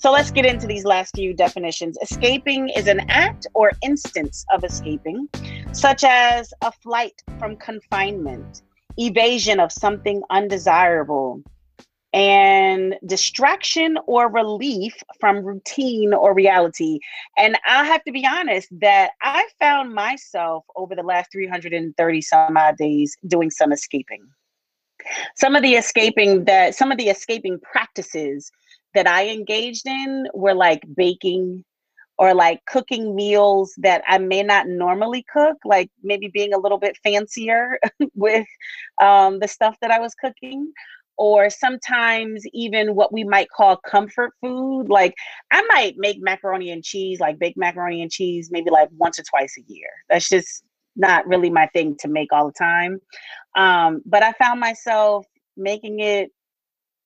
So let's get into these last few definitions. Escaping is an act or instance of escaping, such as a flight from confinement, evasion of something undesirable, and distraction or relief from routine or reality. And I have to be honest that I found myself over the last 330 some odd days doing some escaping. Some of the escaping that some of the escaping practices that I engaged in were like baking or like cooking meals that I may not normally cook, like maybe being a little bit fancier with um, the stuff that I was cooking or sometimes even what we might call comfort food. Like I might make macaroni and cheese, like baked macaroni and cheese, maybe like once or twice a year. That's just not really my thing to make all the time. Um, but I found myself making it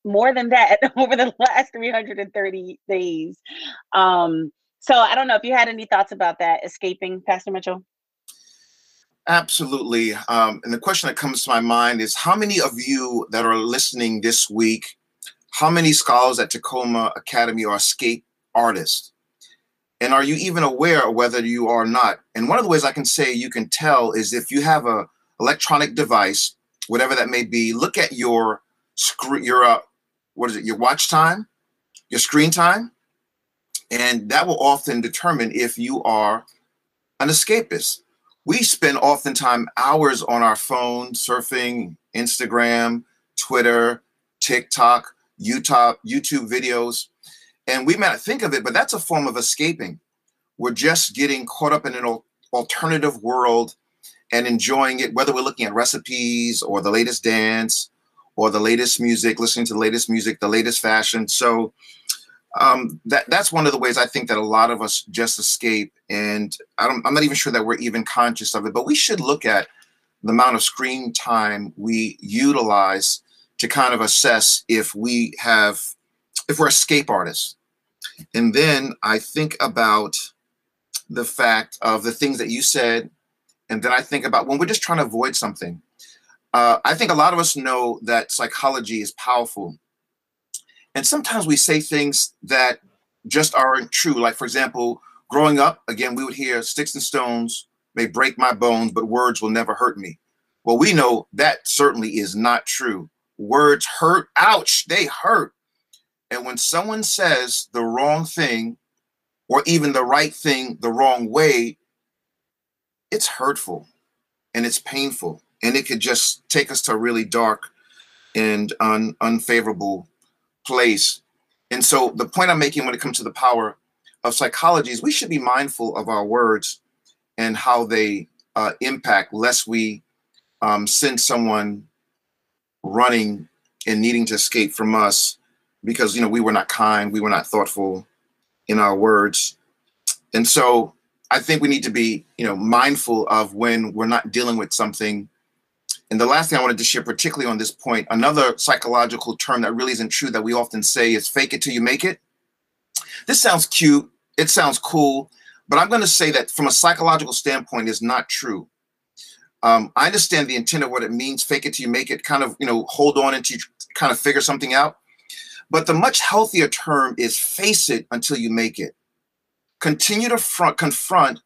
more than that over the last 330 days. Um, so I don't know if you had any thoughts about that escaping, Pastor Mitchell. Absolutely. Um, and the question that comes to my mind is how many of you that are listening this week, how many scholars at Tacoma Academy are escape artists? And are you even aware whether you are not? And one of the ways I can say you can tell is if you have a electronic device, whatever that may be, look at your screen, your uh, what is it, your watch time, your screen time, and that will often determine if you are an escapist we spend oftentimes hours on our phone surfing Instagram, Twitter, TikTok, YouTube, YouTube videos. And we may not think of it, but that's a form of escaping. We're just getting caught up in an alternative world and enjoying it, whether we're looking at recipes or the latest dance or the latest music, listening to the latest music, the latest fashion. So um, that that's one of the ways I think that a lot of us just escape, and I I'm not even sure that we're even conscious of it. But we should look at the amount of screen time we utilize to kind of assess if we have, if we're escape artists. And then I think about the fact of the things that you said, and then I think about when we're just trying to avoid something. Uh, I think a lot of us know that psychology is powerful and sometimes we say things that just aren't true. Like, for example, growing up, again, we would hear sticks and stones may break my bones, but words will never hurt me. Well, we know that certainly is not true. Words hurt. Ouch, they hurt. And when someone says the wrong thing or even the right thing the wrong way, it's hurtful and it's painful. And it could just take us to a really dark and un- unfavorable place. And so the point I'm making when it comes to the power of psychology is we should be mindful of our words and how they uh, impact, lest we um, send someone running and needing to escape from us because you know we were not kind, we were not thoughtful in our words. And so I think we need to be, you know, mindful of when we're not dealing with something and the last thing I wanted to share, particularly on this point, another psychological term that really isn't true that we often say is fake it till you make it. This sounds cute, it sounds cool, but I'm going to say that from a psychological standpoint is not true. Um, I understand the intent of what it means, fake it till you make it, kind of, you know, hold on until you kind of figure something out. But the much healthier term is face it until you make it. Continue to front, confront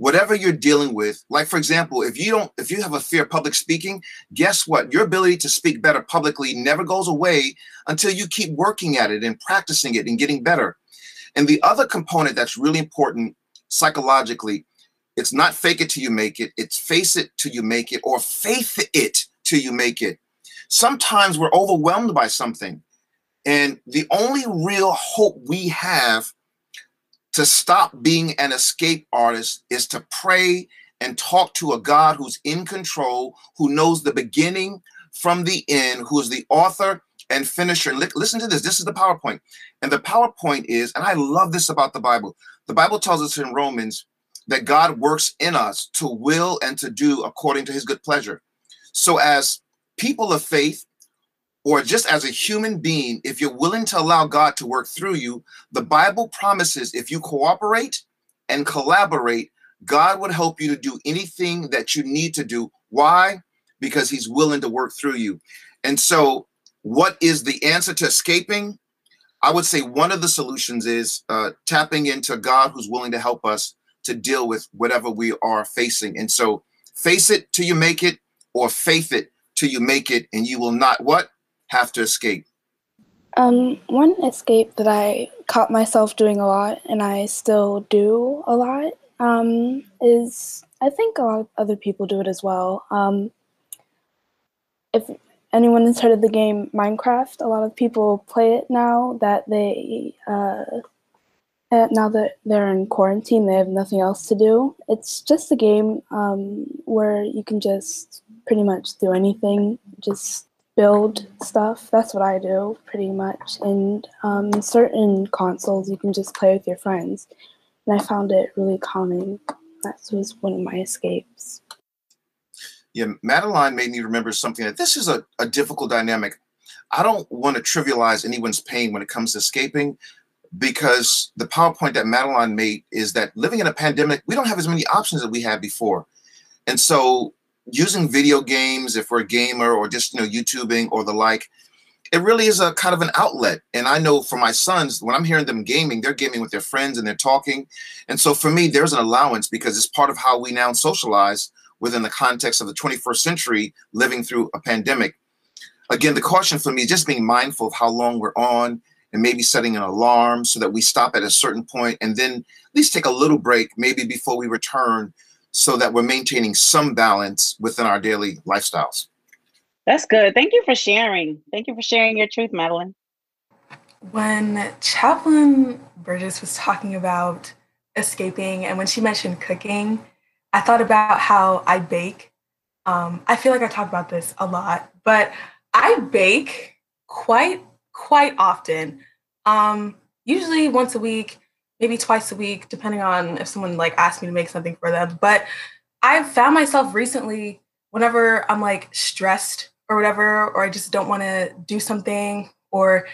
whatever you're dealing with like for example if you don't if you have a fear of public speaking guess what? Your ability to speak better publicly never goes away until you keep working at it and practicing it and getting better. And the other component that's really important psychologically it's not fake it till you make it it's face it till you make it or faith it till you make it. Sometimes we're overwhelmed by something. And the only real hope we have to stop being an escape artist is to pray and talk to a God who's in control, who knows the beginning from the end, who is the author and finisher. Listen to this. This is the PowerPoint. And the PowerPoint is, and I love this about the Bible. The Bible tells us in Romans that God works in us to will and to do according to his good pleasure. So, as people of faith, or just as a human being, if you're willing to allow God to work through you, the Bible promises if you cooperate and collaborate, God would help you to do anything that you need to do. Why? Because He's willing to work through you. And so, what is the answer to escaping? I would say one of the solutions is uh, tapping into God who's willing to help us to deal with whatever we are facing. And so face it till you make it or faith it till you make it and you will not what? Have to escape. Um, one escape that I caught myself doing a lot and I still do a lot um, is I think a lot of other people do it as well. Um, if anyone has heard of the game Minecraft, a lot of people play it now that they uh, now that they're in quarantine, they have nothing else to do. It's just a game um, where you can just pretty much do anything, just build stuff. That's what I do pretty much. And um, certain consoles, you can just play with your friends. And I found it really calming. That was one of my escapes. Yeah, Madeline made me remember something that this is a, a difficult dynamic. I don't want to trivialize anyone's pain when it comes to escaping, because the PowerPoint that Madeline made is that living in a pandemic, we don't have as many options that we had before. And so using video games, if we're a gamer or just, you know, YouTubing or the like, it really is a kind of an outlet. And I know for my sons, when I'm hearing them gaming, they're gaming with their friends and they're talking. And so for me, there's an allowance because it's part of how we now socialize within the context of the 21st century, living through a pandemic. Again, the caution for me is just being mindful of how long we're on and maybe setting an alarm so that we stop at a certain point and then at least take a little break, maybe before we return, so that we're maintaining some balance within our daily lifestyles. That's good. Thank you for sharing. Thank you for sharing your truth, Madeline. When Chaplain Burgess was talking about escaping and when she mentioned cooking, I thought about how I bake. Um, I feel like I talk about this a lot, but I bake quite quite often. Um, usually once a week, maybe twice a week, depending on if someone like asked me to make something for them. But I've found myself recently, whenever I'm like stressed or whatever, or I just don't want to do something, or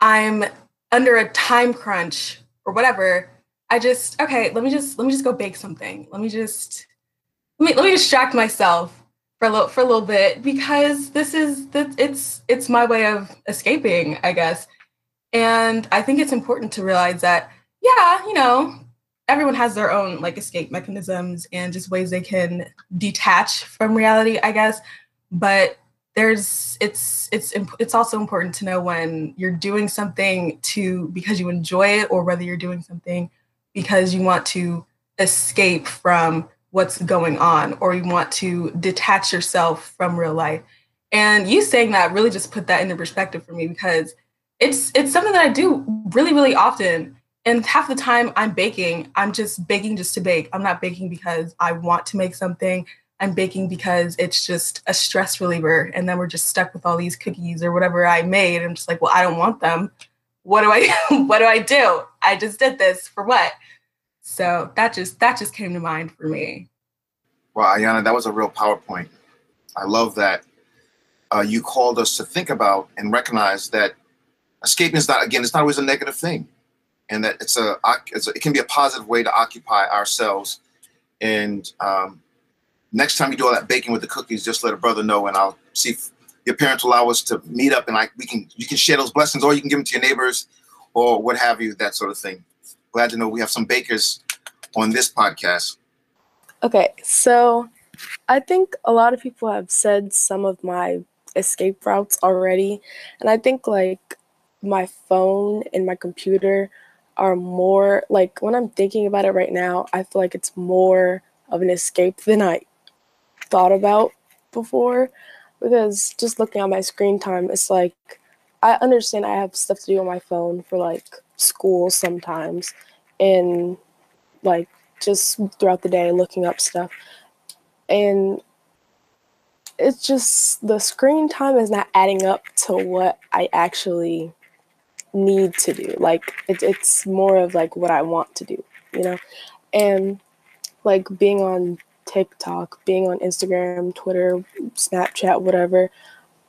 I'm under a time crunch or whatever, I just okay, let me just let me just go bake something. Let me just let me let me distract myself for a little for a little bit because this is that it's it's my way of escaping, I guess. And I think it's important to realize that yeah, you know, everyone has their own like escape mechanisms and just ways they can detach from reality, I guess. But there's it's it's it's also important to know when you're doing something to because you enjoy it or whether you're doing something because you want to escape from what's going on or you want to detach yourself from real life. And you saying that really just put that into perspective for me because it's it's something that I do really really often. And half the time I'm baking, I'm just baking just to bake. I'm not baking because I want to make something. I'm baking because it's just a stress reliever. And then we're just stuck with all these cookies or whatever I made. I'm just like, well, I don't want them. What do I what do I do? I just did this for what? So that just that just came to mind for me. Well, Ayana, that was a real PowerPoint. I love that uh, you called us to think about and recognize that escaping is not again, it's not always a negative thing, and that it's a, it's a it can be a positive way to occupy ourselves. And um, next time you do all that baking with the cookies, just let a brother know, and I'll see if your parents allow us to meet up and like we can you can share those blessings, or you can give them to your neighbors, or what have you, that sort of thing glad to know we have some bakers on this podcast. Okay, so I think a lot of people have said some of my escape routes already, and I think like my phone and my computer are more like when I'm thinking about it right now, I feel like it's more of an escape than I thought about before. Because just looking at my screen time, it's like I understand I have stuff to do on my phone for like school sometimes. And like just throughout the day looking up stuff. And it's just the screen time is not adding up to what i actually need to do like it, it's more of like what i want to do you know and like being on tiktok being on instagram twitter snapchat whatever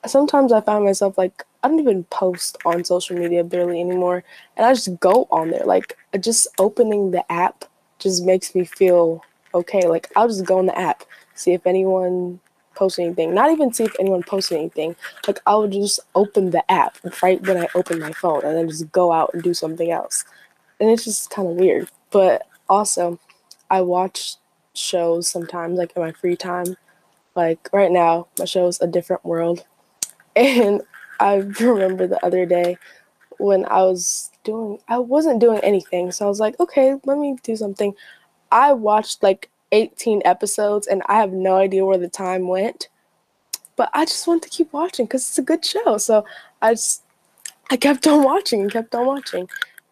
sometimes i find myself like I don't even post on social media barely anymore. And I just go on there. Like just opening the app just makes me feel okay. Like I'll just go on the app, see if anyone post anything. Not even see if anyone posted anything. Like I would just open the app right when I open my phone and then just go out and do something else. And it's just kind of weird. But also, I watch shows sometimes, like in my free time. Like right now, my show is A Different World. And I remember the other day when I was doing, I wasn't doing anything. So I was like, okay, let me do something. I watched like 18 episodes and I have no idea where the time went. But I just wanted to keep watching because it's a good show. So I just, I kept on watching and kept on watching.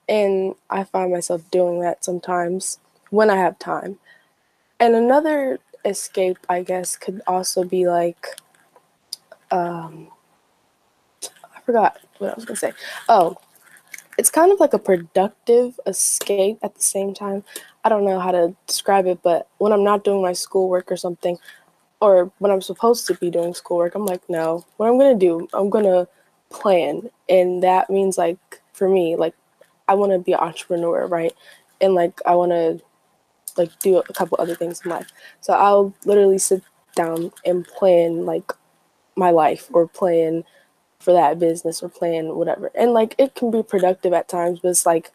And I find myself doing that sometimes when I have time. And another escape, I guess, could also be like, um, I forgot what I was gonna say. Oh, it's kind of like a productive escape at the same time. I don't know how to describe it, but when I'm not doing my schoolwork or something, or when I'm supposed to be doing schoolwork, I'm like, no, what I'm gonna do, I'm gonna plan. And that means like for me, like I wanna be an entrepreneur, right? And like I wanna like do a couple other things in life. So I'll literally sit down and plan like my life or plan for that business or plan whatever. And like it can be productive at times, but it's like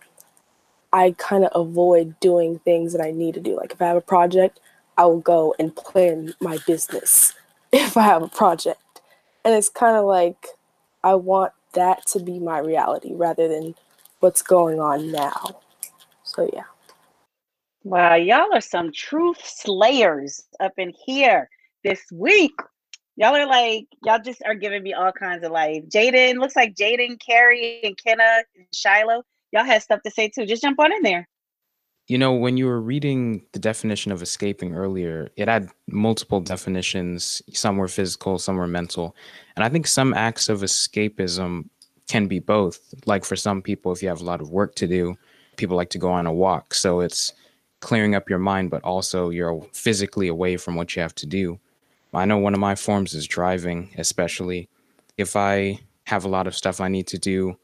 I kind of avoid doing things that I need to do. Like if I have a project, I will go and plan my business if I have a project. And it's kind of like I want that to be my reality rather than what's going on now. So yeah. Wow, y'all are some truth slayers up in here this week. Y'all are like, y'all just are giving me all kinds of life. Jaden, looks like Jaden, Carrie, and Kenna, and Shiloh, y'all had stuff to say too. Just jump on in there. You know, when you were reading the definition of escaping earlier, it had multiple definitions. Some were physical, some were mental. And I think some acts of escapism can be both. Like for some people, if you have a lot of work to do, people like to go on a walk. So it's clearing up your mind, but also you're physically away from what you have to do. I know one of my forms is driving, especially if I have a lot of stuff I need to do.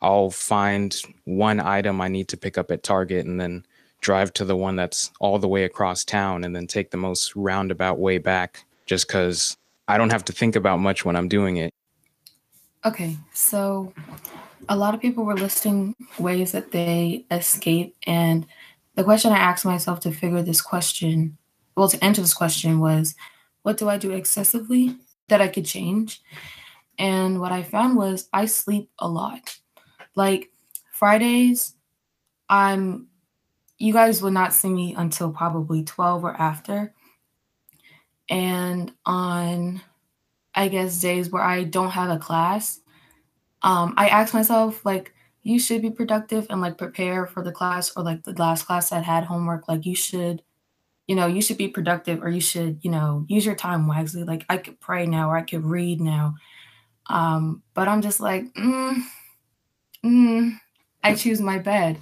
I'll find one item I need to pick up at Target and then drive to the one that's all the way across town and then take the most roundabout way back just because I don't have to think about much when I'm doing it. Okay, so a lot of people were listing ways that they escape. And the question I asked myself to figure this question, well, to answer this question was what do I do excessively that I could change? And what I found was I sleep a lot. Like Fridays, I'm you guys will not see me until probably 12 or after. And on I guess days where I don't have a class, um, I ask myself like you should be productive and like prepare for the class or like the last class that had homework. Like you should you know, you should be productive or you should, you know, use your time wisely. Like I could pray now or I could read now. Um, but I'm just like, mm, mm, I choose my bed.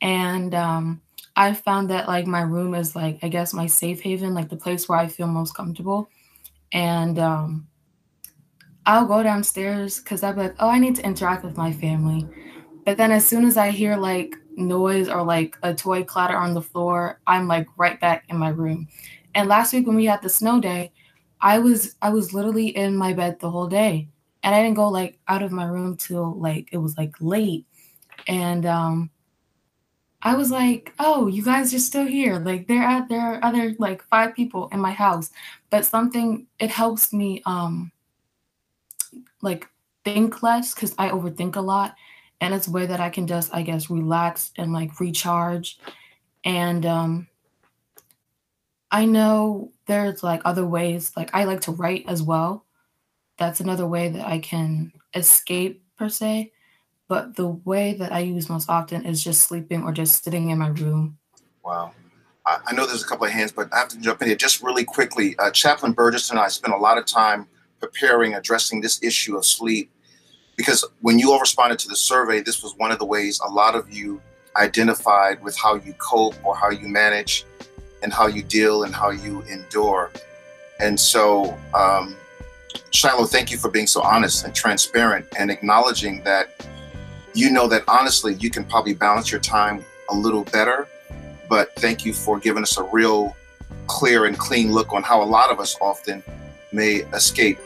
And um, I found that like my room is like, I guess my safe haven, like the place where I feel most comfortable. And um, I'll go downstairs because I'll be like, oh, I need to interact with my family. But then as soon as I hear like noise or like a toy clatter on the floor, I'm like right back in my room. And last week when we had the snow day, I was I was literally in my bed the whole day. And I didn't go like out of my room till like it was like late. And um I was like, "Oh, you guys are still here. Like there are there are other like five people in my house." But something it helps me um like think less cuz I overthink a lot and it's a way that I can just, I guess, relax and like recharge. And um, I know there's like other ways, like I like to write as well. That's another way that I can escape per se. But the way that I use most often is just sleeping or just sitting in my room. Wow. I know there's a couple of hands, but I have to jump in here just really quickly. Uh, Chaplain Burgess and I spent a lot of time preparing, addressing this issue of sleep because when you all responded to the survey, this was one of the ways a lot of you identified with how you cope or how you manage and how you deal and how you endure. And so, um, Shiloh, thank you for being so honest and transparent and acknowledging that you know that honestly you can probably balance your time a little better. But thank you for giving us a real clear and clean look on how a lot of us often may escape